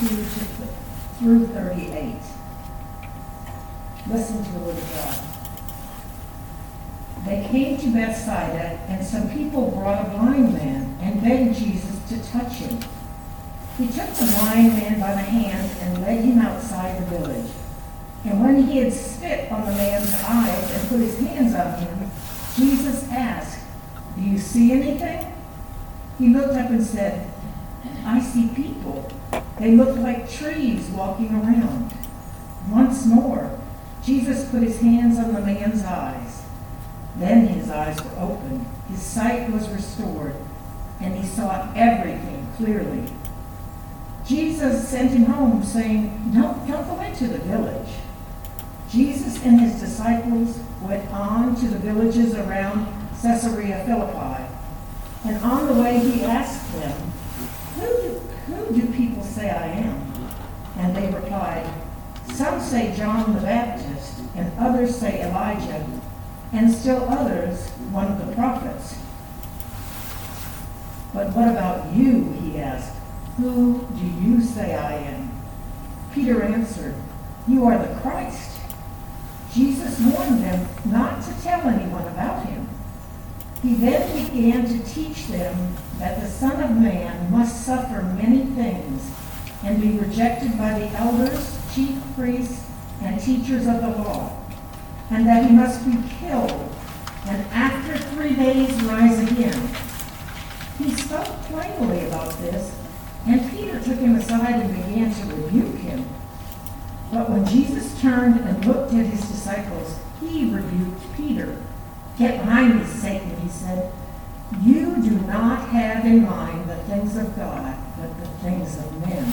32 to through 38. Listen to the word of God. They came to Bethsaida, and some people brought a blind man and begged Jesus to touch him. He took the blind man by the hand and led him outside the village. And when he had spit on the man's eyes and put his hands on him, Jesus asked, Do you see anything? He looked up and said, I see people. They looked like trees walking around. Once more, Jesus put his hands on the man's eyes. Then his eyes were opened, his sight was restored, and he saw everything clearly. Jesus sent him home, saying, Don't, don't go into the village. Jesus and his disciples went on to the villages around Caesarea Philippi. And on the way he asked them, say I am? And they replied, Some say John the Baptist, and others say Elijah, and still others, one of the prophets. But what about you? He asked. Who do you say I am? Peter answered, You are the Christ. Jesus warned them not to tell anyone about him. He then began to teach them that the Son of Man must suffer many things and be rejected by the elders, chief priests, and teachers of the law, and that he must be killed and after three days rise again. He spoke plainly about this, and Peter took him aside and began to rebuke him. But when Jesus turned and looked at his disciples, he rebuked Peter. Get behind me, Satan, he said. You do not have in mind the things of God, but the things of men.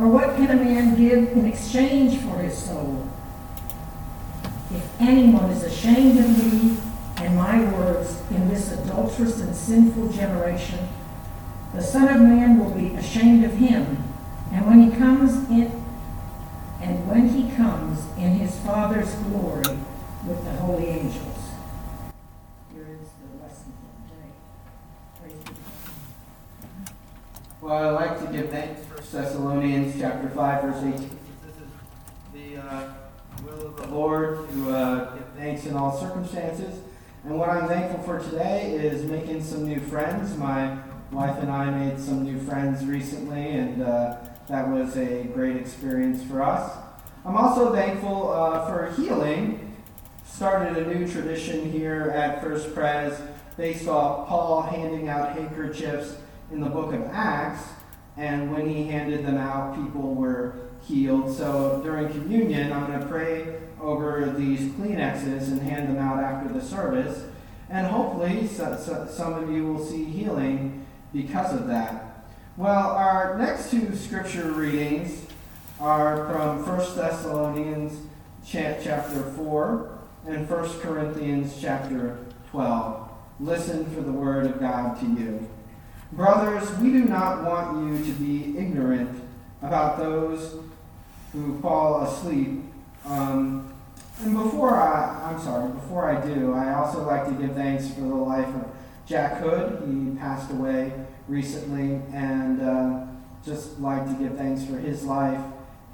Or what can a man give in exchange for his soul? If anyone is ashamed of me and my words in this adulterous and sinful generation, the Son of Man will be ashamed of him, and when he comes in and when he comes in his Father's glory with the holy angels. Here is the lesson for today. Praise be God. Well, I'd like to give thanks Thessalonians chapter 5, verse 18. This is the uh, will of the Lord to uh, give thanks in all circumstances. And what I'm thankful for today is making some new friends. My wife and I made some new friends recently, and uh, that was a great experience for us. I'm also thankful uh, for healing. Started a new tradition here at First Pres based off Paul handing out handkerchiefs in the book of Acts, and when he handed them out, people were healed. So during communion, I'm going to pray over these Kleenexes and hand them out after the service, and hopefully so, so, some of you will see healing because of that. Well, our next two scripture readings are from 1 Thessalonians chapter 4 and 1 Corinthians chapter 12. Listen for the word of God to you. Brothers, we do not want you to be ignorant about those who fall asleep. Um, and before I, I'm sorry, before I do, I also like to give thanks for the life of Jack Hood. He passed away recently, and uh, just like to give thanks for his life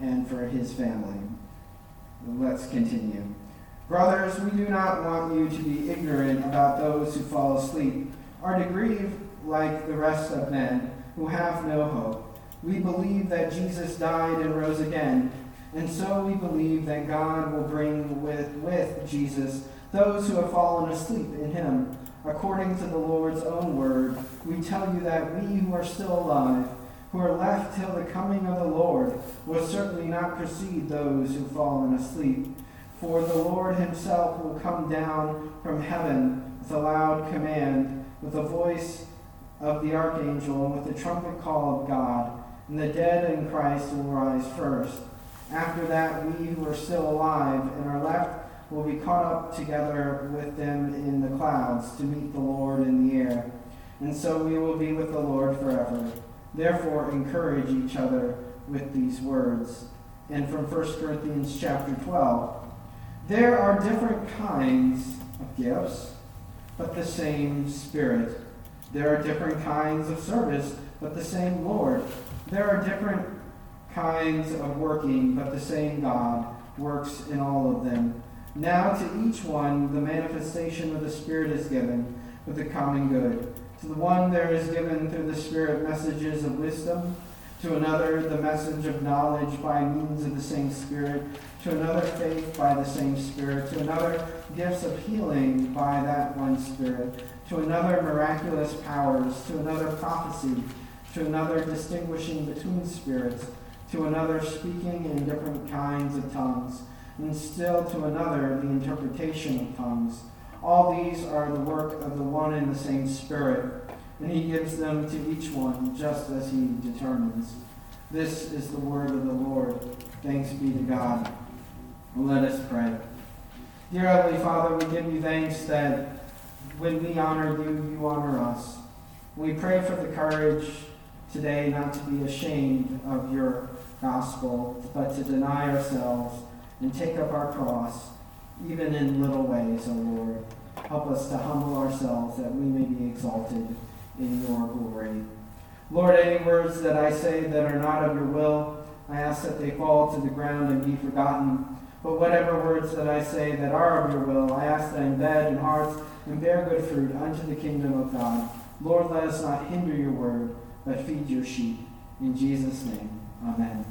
and for his family. Let's continue. Brothers, we do not want you to be ignorant about those who fall asleep, or to grieve like the rest of men who have no hope. We believe that Jesus died and rose again, and so we believe that God will bring with, with Jesus those who have fallen asleep in him. According to the Lord's own word, we tell you that we who are still alive, who are left till the coming of the Lord, will certainly not precede those who've fallen asleep. For the Lord himself will come down from heaven with a loud command, with a voice of the archangel, and with the trumpet call of God, and the dead in Christ will rise first. After that, we who are still alive and are left will be caught up together with them in the clouds to meet the Lord in the air. And so we will be with the Lord forever. Therefore, encourage each other with these words. And from 1 Corinthians chapter 12 There are different kinds of gifts, but the same Spirit. There are different kinds of service, but the same Lord. There are different kinds of working, but the same God works in all of them. Now to each one the manifestation of the Spirit is given with the common good. To the one there is given through the Spirit messages of wisdom, to another the message of knowledge by means of the same Spirit, to another faith by the same Spirit, to another gifts of healing by that one Spirit, to another miraculous powers, to another prophecy, to another distinguishing between spirits, to another speaking in different kinds of tongues, and still to another the interpretation of tongues. All these are the work of the one and the same Spirit, and he gives them to each one just as he determines. This is the word of the Lord. Thanks be to God. Let us pray. Dear Heavenly Father, we give you thanks that when we honor you, you honor us. We pray for the courage today not to be ashamed of your gospel, but to deny ourselves and take up our cross, even in little ways, O Lord. Help us to humble ourselves that we may be exalted in your glory. Lord, any words that I say that are not of your will, I ask that they fall to the ground and be forgotten. But whatever words that I say that are of your will, I ask that embed in hearts and bear good fruit unto the kingdom of God. Lord, let us not hinder your word, but feed your sheep. In Jesus' name, amen.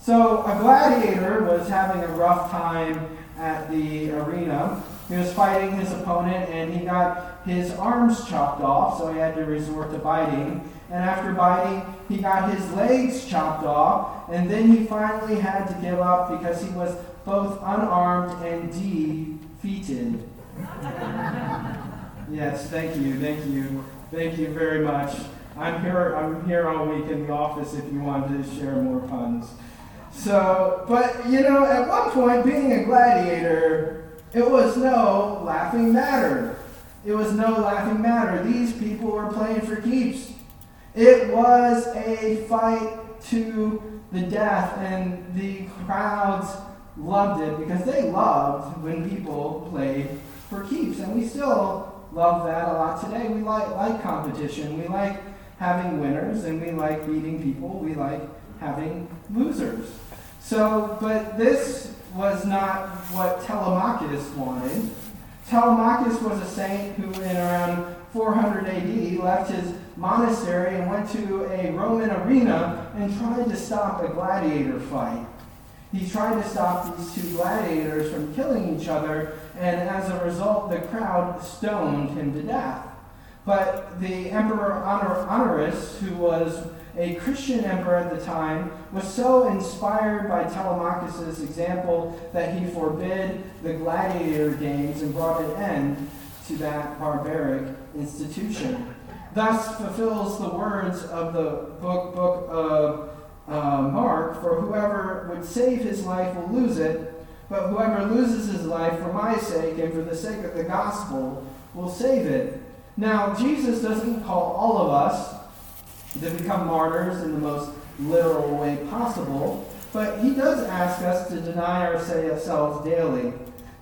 So, a gladiator was having a rough time at the arena. He was fighting his opponent and he got his arms chopped off, so he had to resort to biting. And after biting, he got his legs chopped off, and then he finally had to give up because he was both unarmed and defeated. yes, thank you, thank you, thank you very much. I'm here. I'm here all week in the office if you want to share more puns. So, but you know, at one point, being a gladiator, it was no laughing matter. It was no laughing matter. These people were playing for keeps. It was a fight to the death, and the crowds loved it because they loved when people played for keeps. And we still love that a lot today. We like, like competition. We like having winners, and we like beating people. We like having losers. So, but this was not what Telemachus wanted. Telemachus was a saint who, in around 400 AD, left his monastery and went to a Roman arena and tried to stop a gladiator fight. He tried to stop these two gladiators from killing each other, and as a result, the crowd stoned him to death. But the Emperor Honor- Honorius, who was a Christian emperor at the time, was so inspired by Telemachus' example that he forbid the gladiator games and brought an end to that barbaric institution. Thus fulfills the words of the book, book of uh, Mark, for whoever would save his life will lose it, but whoever loses his life for my sake and for the sake of the gospel will save it. Now, Jesus doesn't call all of us to become martyrs in the most literal way possible, but he does ask us to deny ourselves daily.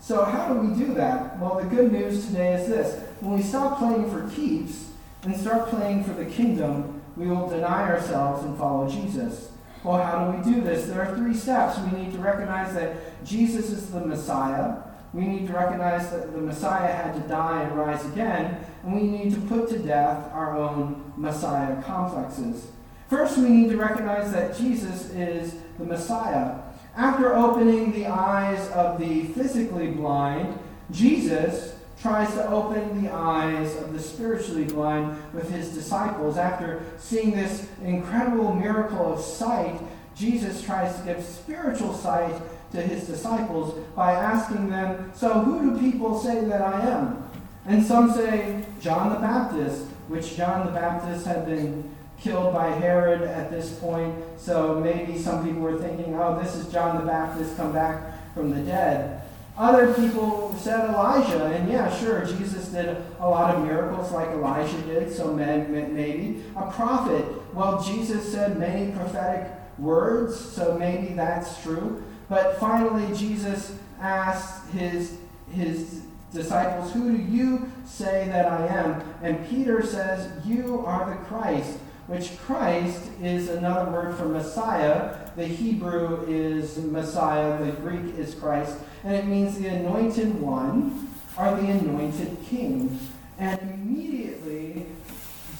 So, how do we do that? Well, the good news today is this when we stop playing for keeps and start playing for the kingdom, we will deny ourselves and follow Jesus. Well, how do we do this? There are three steps. We need to recognize that Jesus is the Messiah. We need to recognize that the Messiah had to die and rise again, and we need to put to death our own Messiah complexes. First, we need to recognize that Jesus is the Messiah. After opening the eyes of the physically blind, Jesus tries to open the eyes of the spiritually blind with his disciples. After seeing this incredible miracle of sight, Jesus tries to give spiritual sight to his disciples by asking them, So who do people say that I am? And some say John the Baptist, which John the Baptist had been killed by Herod at this point. So maybe some people were thinking, oh, this is John the Baptist come back from the dead. Other people said Elijah, and yeah, sure, Jesus did a lot of miracles like Elijah did, so maybe. A prophet, well, Jesus said many prophetic words, so maybe that's true. But finally, Jesus asked his, his disciples, Who do you say that I am? And Peter says, You are the Christ, which Christ is another word for Messiah. The Hebrew is Messiah, the Greek is Christ, and it means the anointed one or the anointed king. And immediately,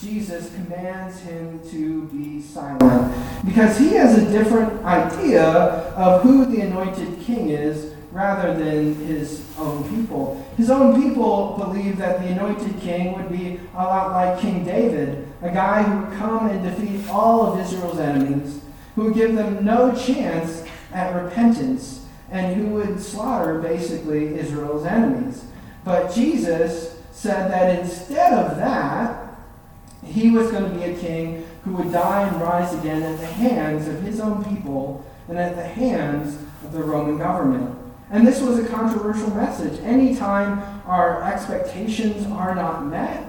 Jesus commands him to be silent because he has a different idea of who the anointed king is rather than his own people. His own people believe that the anointed king would be a lot like King David, a guy who would come and defeat all of Israel's enemies, who would give them no chance at repentance, and who would slaughter basically Israel's enemies. But Jesus said that instead of that, he was going to be a king who would die and rise again at the hands of his own people and at the hands of the Roman government. And this was a controversial message. Anytime our expectations are not met,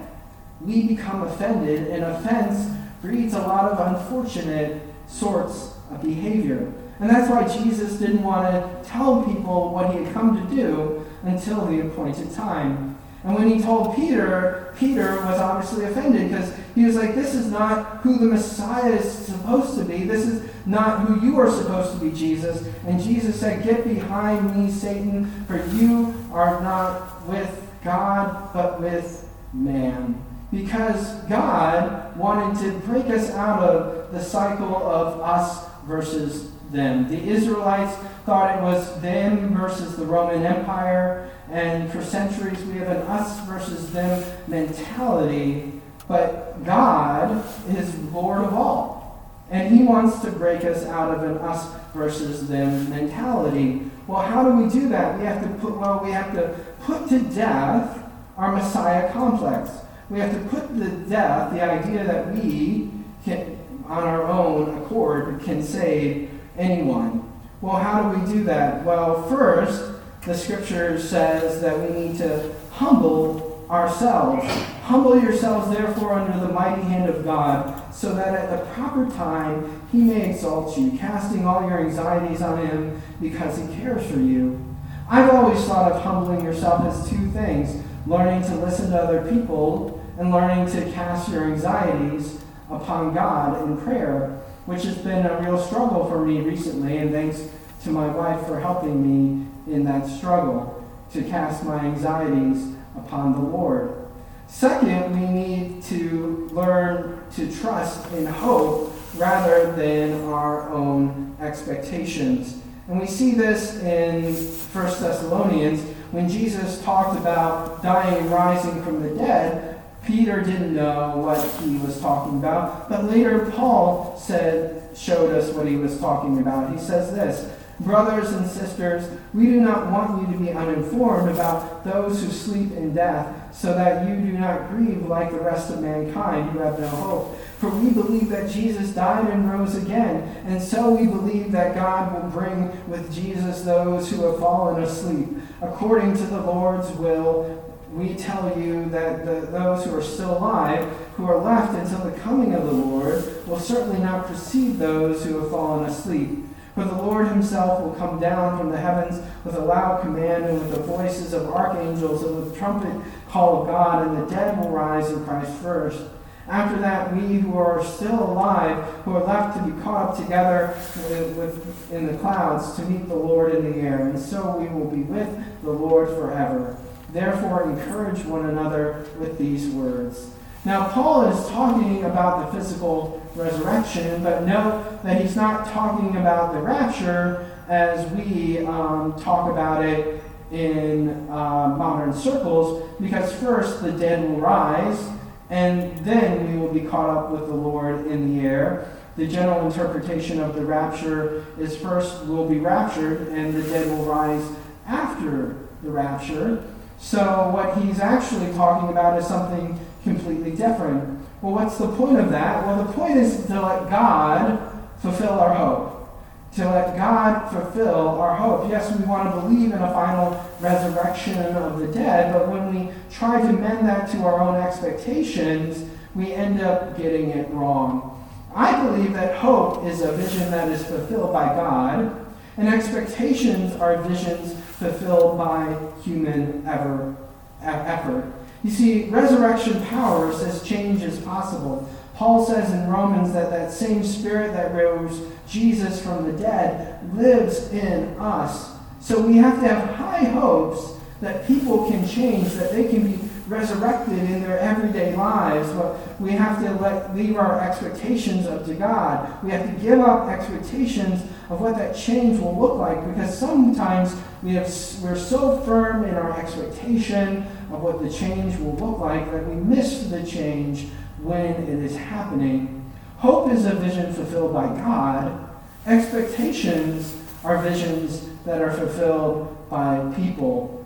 we become offended, and offense breeds a lot of unfortunate sorts of behavior. And that's why Jesus didn't want to tell people what he had come to do until the appointed time. And when he told Peter, Peter was obviously offended because he was like, This is not who the Messiah is supposed to be. This is not who you are supposed to be, Jesus. And Jesus said, Get behind me, Satan, for you are not with God, but with man. Because God wanted to break us out of the cycle of us versus them. The Israelites thought it was them versus the Roman Empire, and for centuries we have an us versus them mentality. But God is Lord of all, and He wants to break us out of an us versus them mentality. Well, how do we do that? We have to put well, we have to put to death our Messiah complex. We have to put to death the idea that we can, on our own accord, can save anyone. Well, how do we do that? Well, first, the scripture says that we need to humble ourselves. Humble yourselves, therefore, under the mighty hand of God, so that at the proper time he may exalt you, casting all your anxieties on him because he cares for you. I've always thought of humbling yourself as two things learning to listen to other people and learning to cast your anxieties upon God in prayer which has been a real struggle for me recently, and thanks to my wife for helping me in that struggle to cast my anxieties upon the Lord. Second, we need to learn to trust in hope rather than our own expectations. And we see this in 1 Thessalonians when Jesus talked about dying and rising from the dead. Peter didn't know what he was talking about, but later Paul said, showed us what he was talking about. He says this Brothers and sisters, we do not want you to be uninformed about those who sleep in death, so that you do not grieve like the rest of mankind who have no hope. For we believe that Jesus died and rose again, and so we believe that God will bring with Jesus those who have fallen asleep. According to the Lord's will, we tell you that the, those who are still alive, who are left until the coming of the Lord, will certainly not precede those who have fallen asleep. For the Lord himself will come down from the heavens with a loud command and with the voices of archangels and with the trumpet call of God, and the dead will rise in Christ first. After that, we who are still alive, who are left to be caught up together with, with, in the clouds to meet the Lord in the air, and so we will be with the Lord forever. Therefore, encourage one another with these words. Now, Paul is talking about the physical resurrection, but note that he's not talking about the rapture as we um, talk about it in uh, modern circles, because first the dead will rise, and then we will be caught up with the Lord in the air. The general interpretation of the rapture is first we'll be raptured, and the dead will rise after the rapture. So, what he's actually talking about is something completely different. Well, what's the point of that? Well, the point is to let God fulfill our hope. To let God fulfill our hope. Yes, we want to believe in a final resurrection of the dead, but when we try to mend that to our own expectations, we end up getting it wrong. I believe that hope is a vision that is fulfilled by God, and expectations are visions fulfilled by human effort. You see, resurrection power says change is possible. Paul says in Romans that that same spirit that rose Jesus from the dead lives in us. So we have to have high hopes that people can change, that they can be resurrected in their everyday lives. But we have to let, leave our expectations up to God. We have to give up expectations of what that change will look like because sometimes we have, we're so firm in our expectation of what the change will look like that we miss the change when it is happening. Hope is a vision fulfilled by God. Expectations are visions that are fulfilled by people.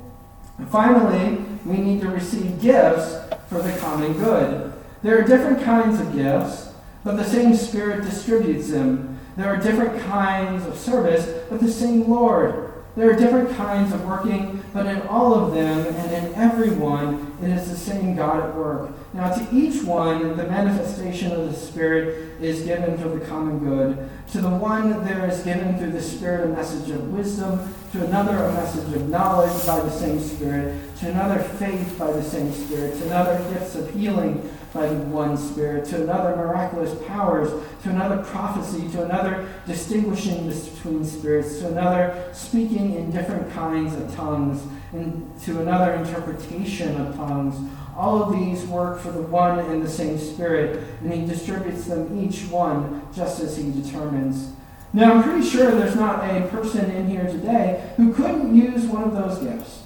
And finally, we need to receive gifts for the common good. There are different kinds of gifts, but the same Spirit distributes them. There are different kinds of service, but the same Lord. There are different kinds of working, but in all of them and in everyone, it is the same God at work. Now, to each one, the manifestation of the Spirit is given for the common good. To the one, there is given through the Spirit a message of wisdom, to another, a message of knowledge by the same Spirit, to another, faith by the same Spirit, to another, gifts of healing by one Spirit, to another, miraculous powers, to another, prophecy, to another, distinguishing between spirits, to another, speaking in different kinds of tongues, and to another, interpretation of tongues. All of these work for the one and the same Spirit, and He distributes them each one just as He determines. Now, I'm pretty sure there's not a person in here today who couldn't use one of those gifts.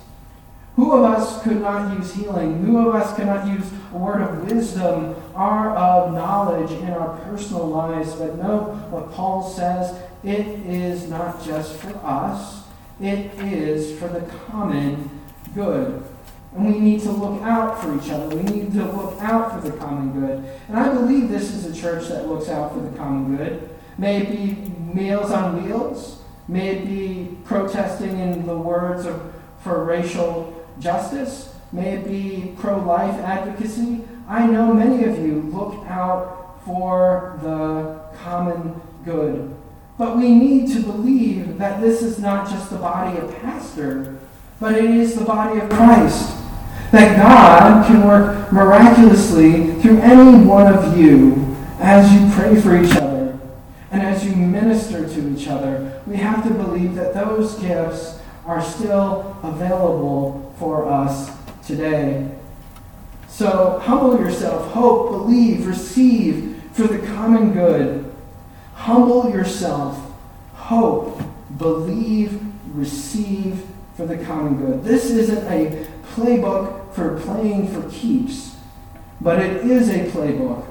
Of us could not use healing? Who of us cannot use a word of wisdom or of knowledge in our personal lives? But know what Paul says it is not just for us, it is for the common good. And we need to look out for each other. We need to look out for the common good. And I believe this is a church that looks out for the common good. May it be Meals on Wheels. May it be protesting in the words of, for racial justice. May it be pro life advocacy. I know many of you look out for the common good. But we need to believe that this is not just the body of pastor, but it is the body of Christ. That God can work miraculously through any one of you as you pray for each other and as you minister to each other. We have to believe that those gifts are still available for us today. So humble yourself, hope, believe, receive for the common good. Humble yourself, hope, believe, receive for the common good. This isn't a playbook for playing for keeps, but it is a playbook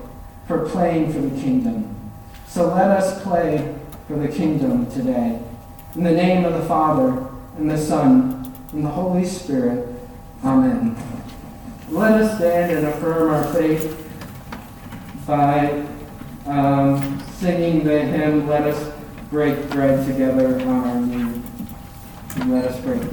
for playing for the kingdom. So let us play for the kingdom today. In the name of the Father, and the Son, and the Holy Spirit. Amen. Let us stand and affirm our faith by um, singing the hymn, Let Us Break Bread Together on our knee. Let us break bread.